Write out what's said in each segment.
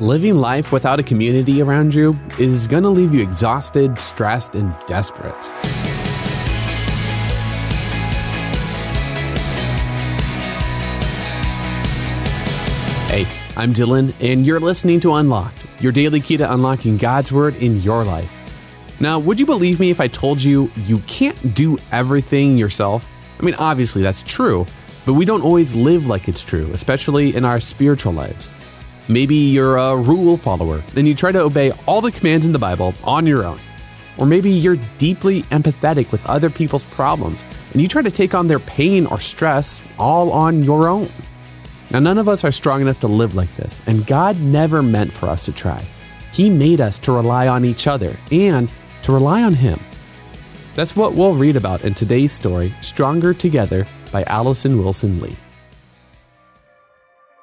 Living life without a community around you is going to leave you exhausted, stressed, and desperate. Hey, I'm Dylan, and you're listening to Unlocked, your daily key to unlocking God's Word in your life. Now, would you believe me if I told you you can't do everything yourself? I mean, obviously that's true, but we don't always live like it's true, especially in our spiritual lives. Maybe you're a rule follower and you try to obey all the commands in the Bible on your own. Or maybe you're deeply empathetic with other people's problems and you try to take on their pain or stress all on your own. Now, none of us are strong enough to live like this, and God never meant for us to try. He made us to rely on each other and to rely on Him. That's what we'll read about in today's story, Stronger Together by Allison Wilson Lee.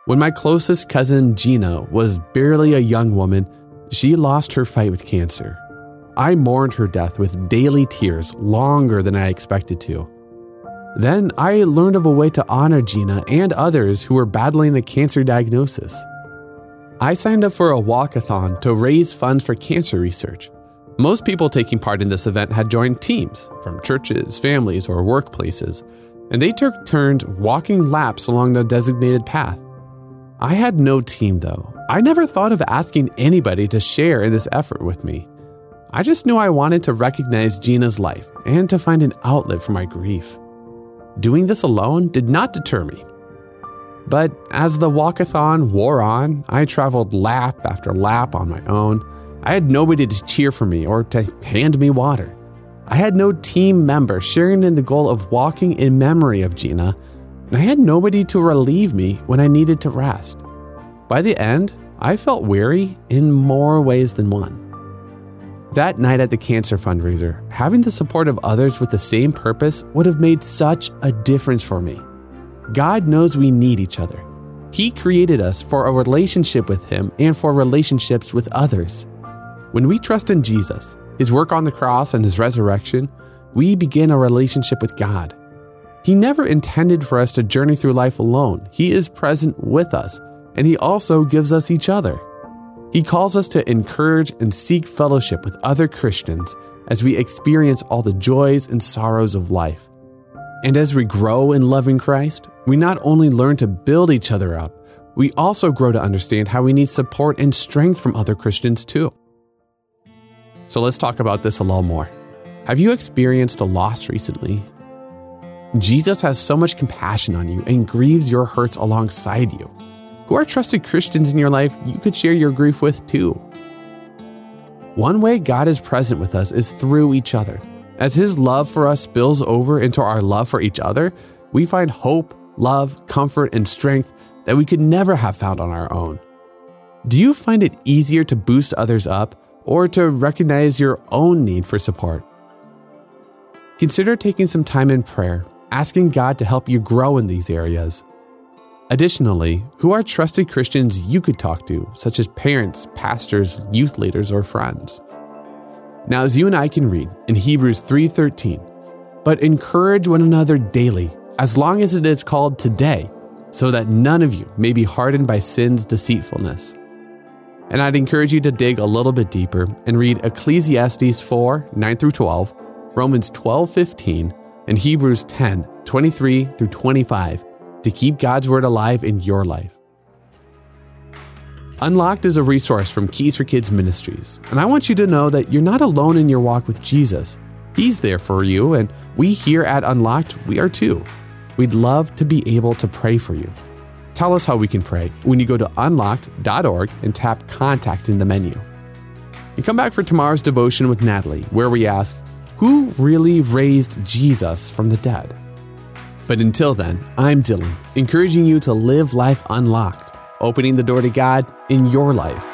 When my closest cousin Jeanna was barely a young woman, she lost her fight with cancer. I mourned her death with daily tears longer than I expected to. Then I learned of a way to honor Jeanna and others who were battling a cancer diagnosis. I signed up for a walkathon to raise funds for cancer research. Most people taking part in this event had joined teams from churches, families, or workplaces, and they took turns walking laps along the designated path. I had no team though. I never thought of asking anybody to share in this effort with me. I just knew I wanted to recognize Jeanna's life and to find an outlet for my grief. Doing this alone did not deter me. But as the walkathon wore on, I traveled lap after lap on my own. I had nobody to cheer for me or to hand me water. I had no team member sharing in the goal of walking in memory of Jeanna and I had nobody to relieve me when I needed to rest. By the end, I felt weary in more ways than one. That night at the cancer fundraiser, having the support of others with the same purpose would have made such a difference for me. God knows we need each other. He created us for a relationship with Him and for relationships with others. When we trust in Jesus, His work on the cross, and His resurrection, we begin a relationship with God. He never intended for us to journey through life alone. He is present with us, and He also gives us each other. He calls us to encourage and seek fellowship with other Christians as we experience all the joys and sorrows of life. And as we grow in loving Christ, we not only learn to build each other up, we also grow to understand how we need support and strength from other Christians too. So let's talk about this a little more. Have you experienced a loss recently Jesus has so much compassion on you and grieves your hurts alongside you. Who are trusted Christians in your life you could share your grief with too? One way God is present with us is through each other. As His love for us spills over into our love for each other, we find hope, love, comfort, and strength that we could never have found on our own. Do you find it easier to boost others up or to recognize your own need for support? Consider taking some time in prayer asking God to help you grow in these areas. Additionally, who are trusted Christians you could talk to, such as parents, pastors, youth leaders, or friends? Now, as you and I can read in Hebrews 3:13, but encourage one another daily, as long as it is called today, so that none of you may be hardened by sin's deceitfulness. And I'd encourage you to dig a little bit deeper and read Ecclesiastes 4 9 through 12, Romans 12 15, and Hebrews 10 23 through 25 to keep God's Word alive in your life. Unlocked is a resource from Keys for Kids Ministries, and I want you to know that you're not alone in your walk with Jesus. He's there for you, and we here at Unlocked, we are too. We'd love to be able to pray for you. Tell us how we can pray when you go to unlocked.org and tap Contact in the menu. And come back for tomorrow's devotion with Natalie, where we ask, who really raised Jesus from the dead? But until then, I'm Dylan, encouraging you to live life unlocked, opening the door to God in your life